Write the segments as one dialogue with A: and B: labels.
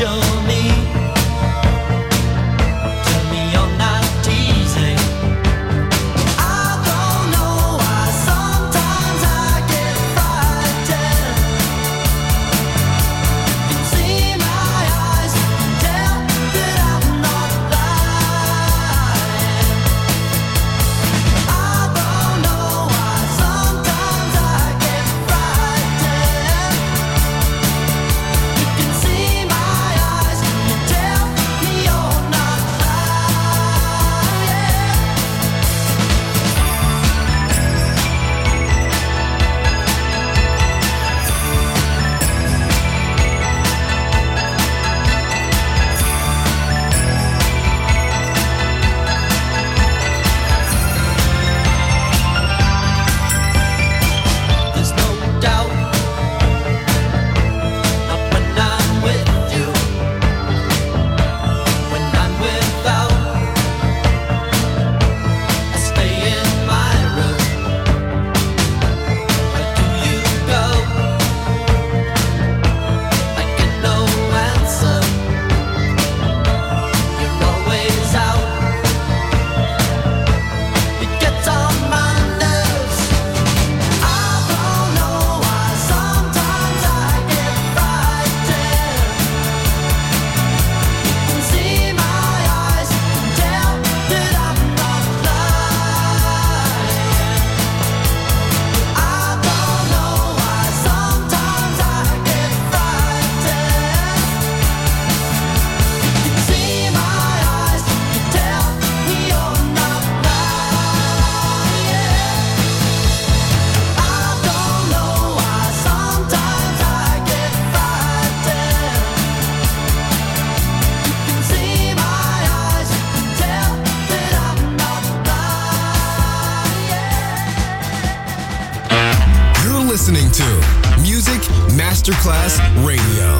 A: show me Masterclass Radio.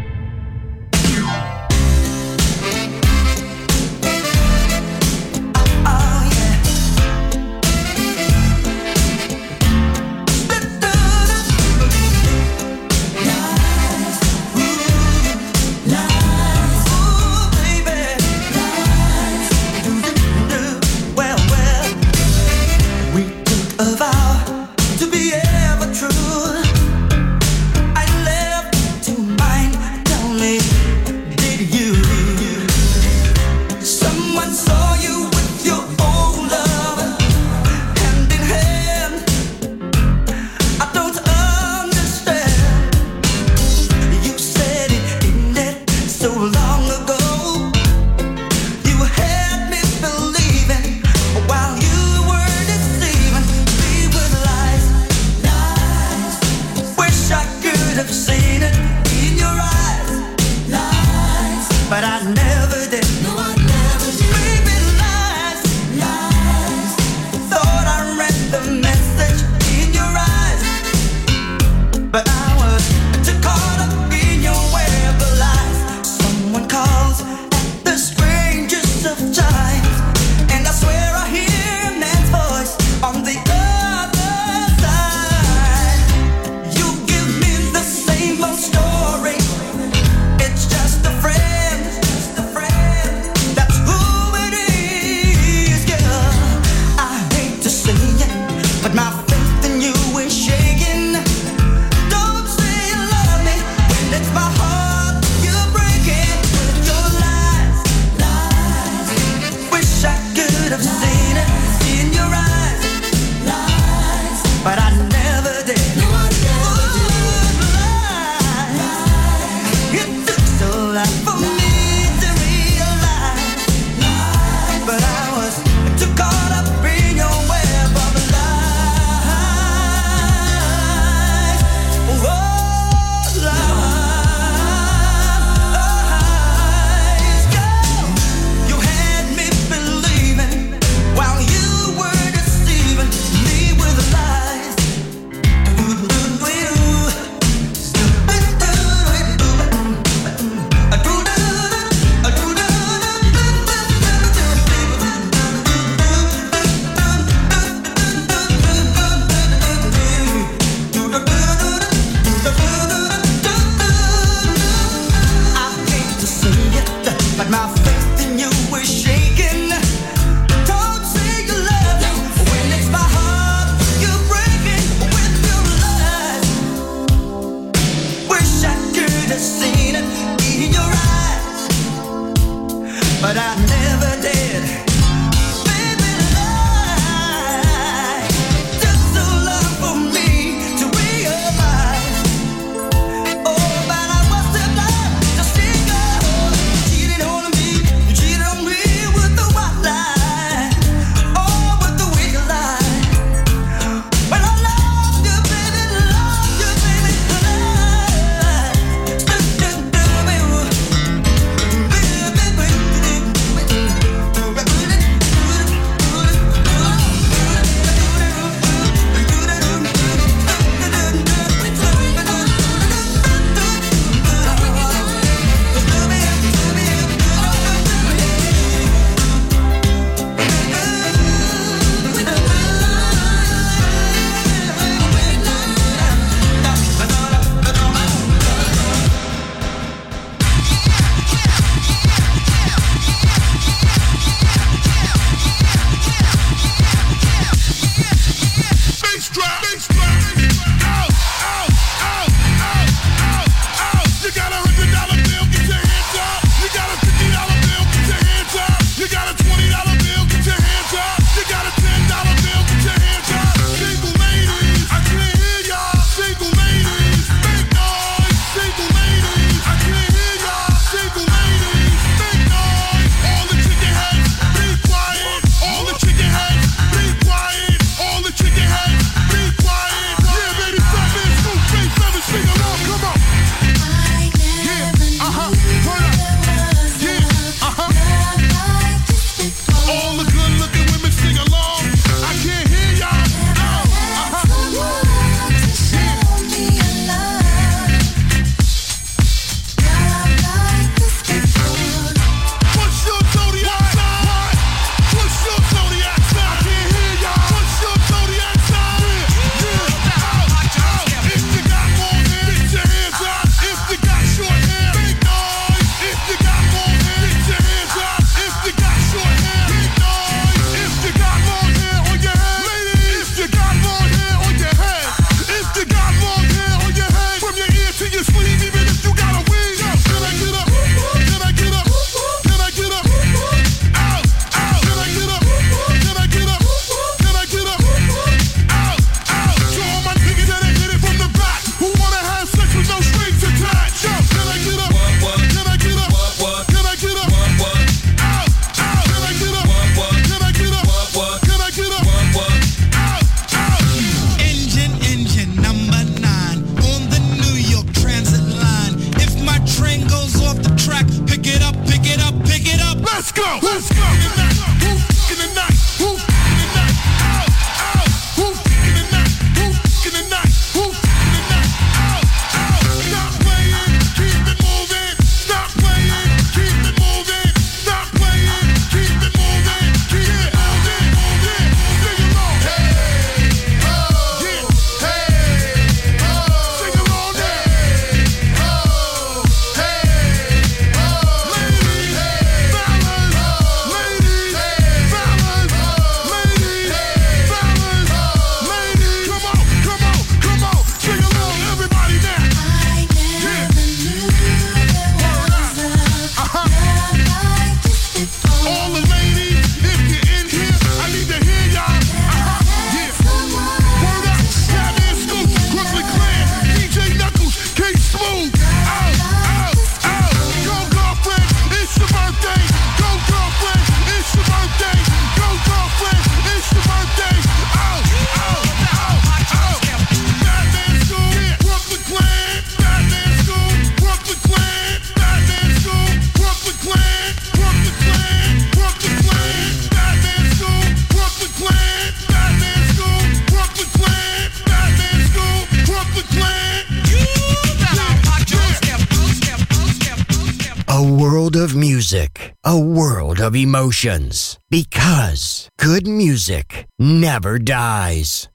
A: Music, a world of emotions. Because good music never dies.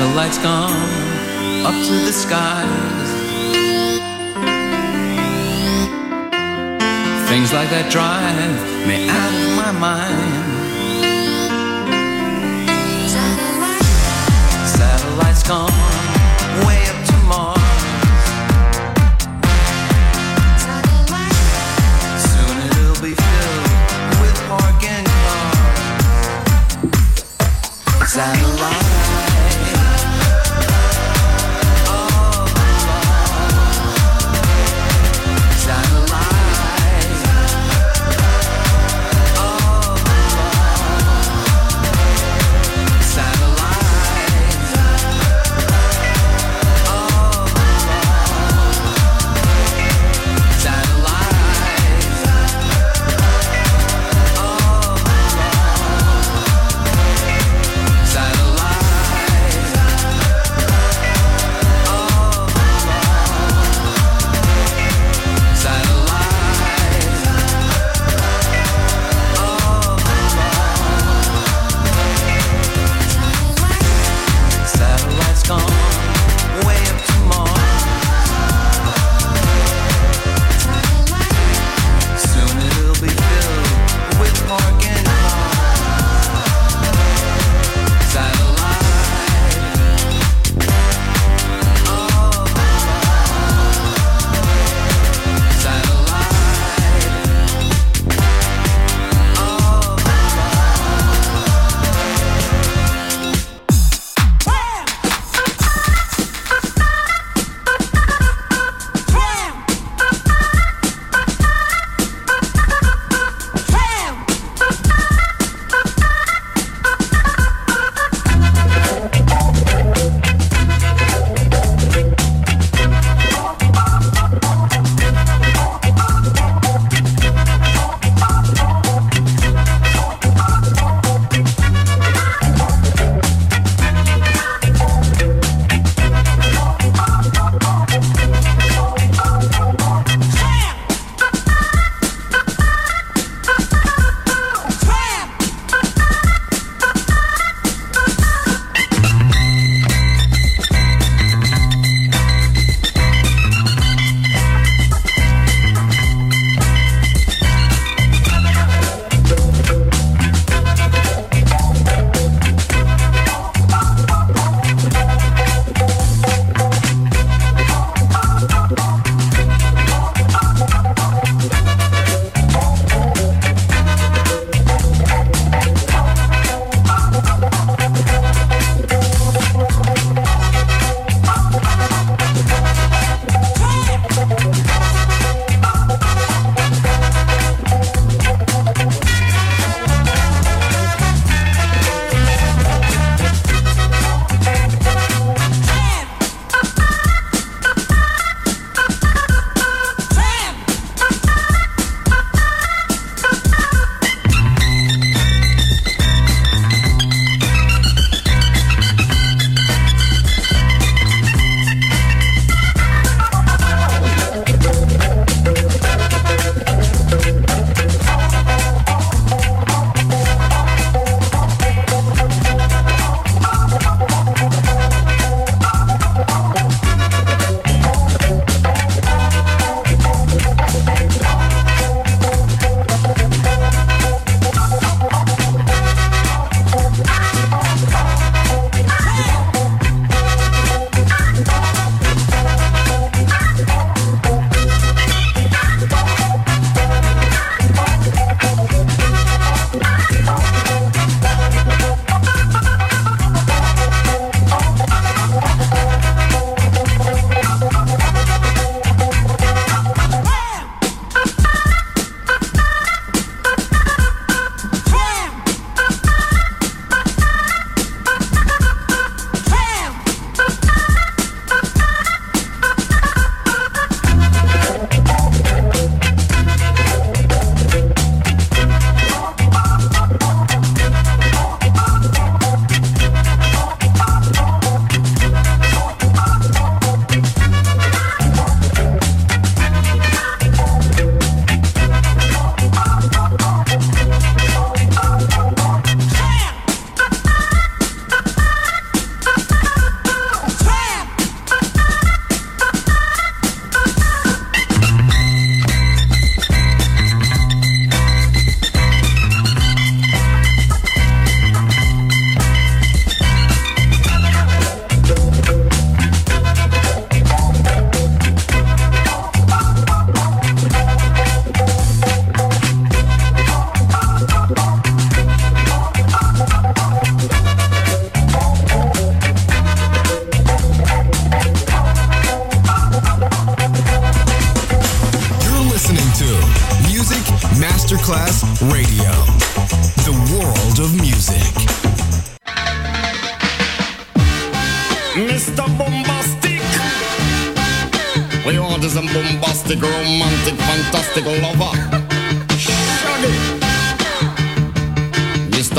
B: Satellites gone up to the skies. Things like that drive me out of my mind. Satellites gone way up to Mars. Soon it'll be filled with parking cars. Satellites. Satellite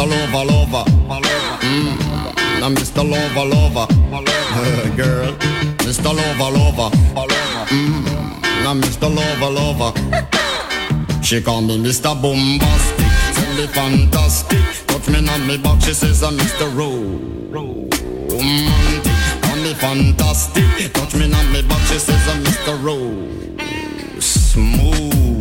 C: Mr. Lover, lover. Mm. I'm Mr. Lover, lover. Girl. Mr. Lover, lover. Mm. I'm Mr. Lover, lover. She call me Mr. Bombastic. Tell me fantastic. Touch me on me back. She says I'm Mr. Romantic. Call me fantastic. Touch me on me back. She says I'm Mr. Rose. Smooth.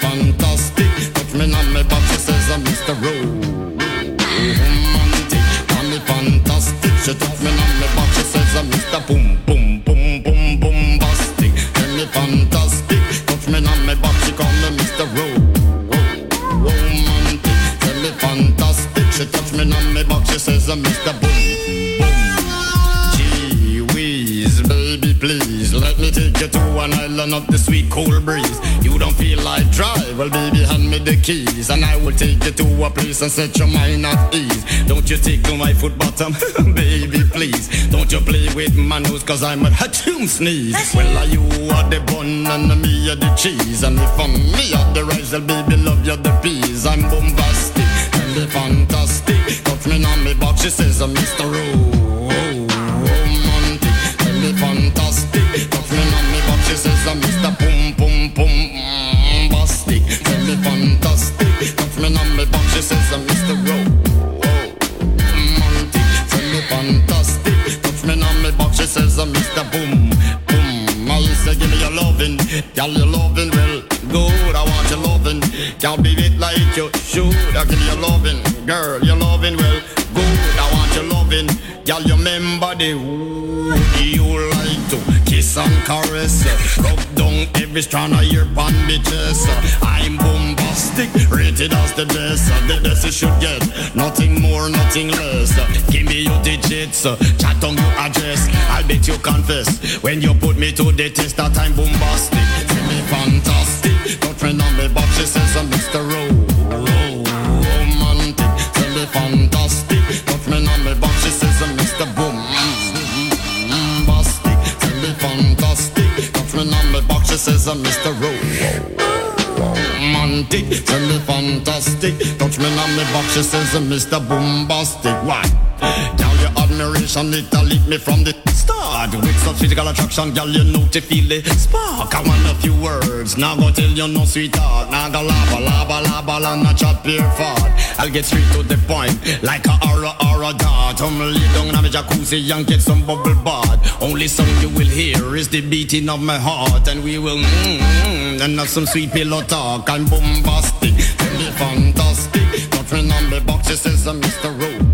C: Fantastic. Touch me on my back, she says I'm Mr. Romantic. Tell me fantastic. She touch me on my back, she says I'm Mr. Boom, boom, boom, boom, Boom bombastic. Tell me fantastic. Touch me on my back, she call me Mr. Ro- Romantic. Tell me fantastic. She touch me on my back, she says I'm Mr. Boom, island of the sweet cool breeze. You don't feel like drive, well, baby, hand me the keys, and I will take you to a place and set your mind at ease. Don't you take to my foot bottom, baby, please. Don't you play with my nose, cause I'm a hatchoon sneeze. Well, are you are the bun and me are the cheese, and if I'm me are the rice, well, baby, love you the peas. I'm bombastic and the fantastic. Touch me on me box, she says I'm Mr. Romantic. Girl, your loving well good. I want your loving, girl, you remember the who you like to kiss and caress, rub down every strand of your bandages. I'm bombastic, rated as the best. The best you should get, nothing more, nothing less. Give me your digits, chat on your address. I'll bet you confess when you put me to the test that I'm bombastic. Tell me fantastic, touch me on me back. She says I'm Mr. Ro- I'm Mr. Ro- Romantic. Tell me fantastic, touch me on me back. She says Mr. Boombastic. Why? Admiration it a lit me from the start. With such physical attraction, girl, you know to feel the spark. I want a few words, now go tell you no sweetheart. Now go lava, lava, lava, la, not chop your fart. I'll get straight to the point, like a aura, aura dart. I'm lay down in a jacuzzi and get some bubble bath. Only song you will hear is the beating of my heart. And we will mmm, and have some sweet pillow talk I'm bombastic, tell me fantastic. Me on the box, she says I'm Mr. Rowe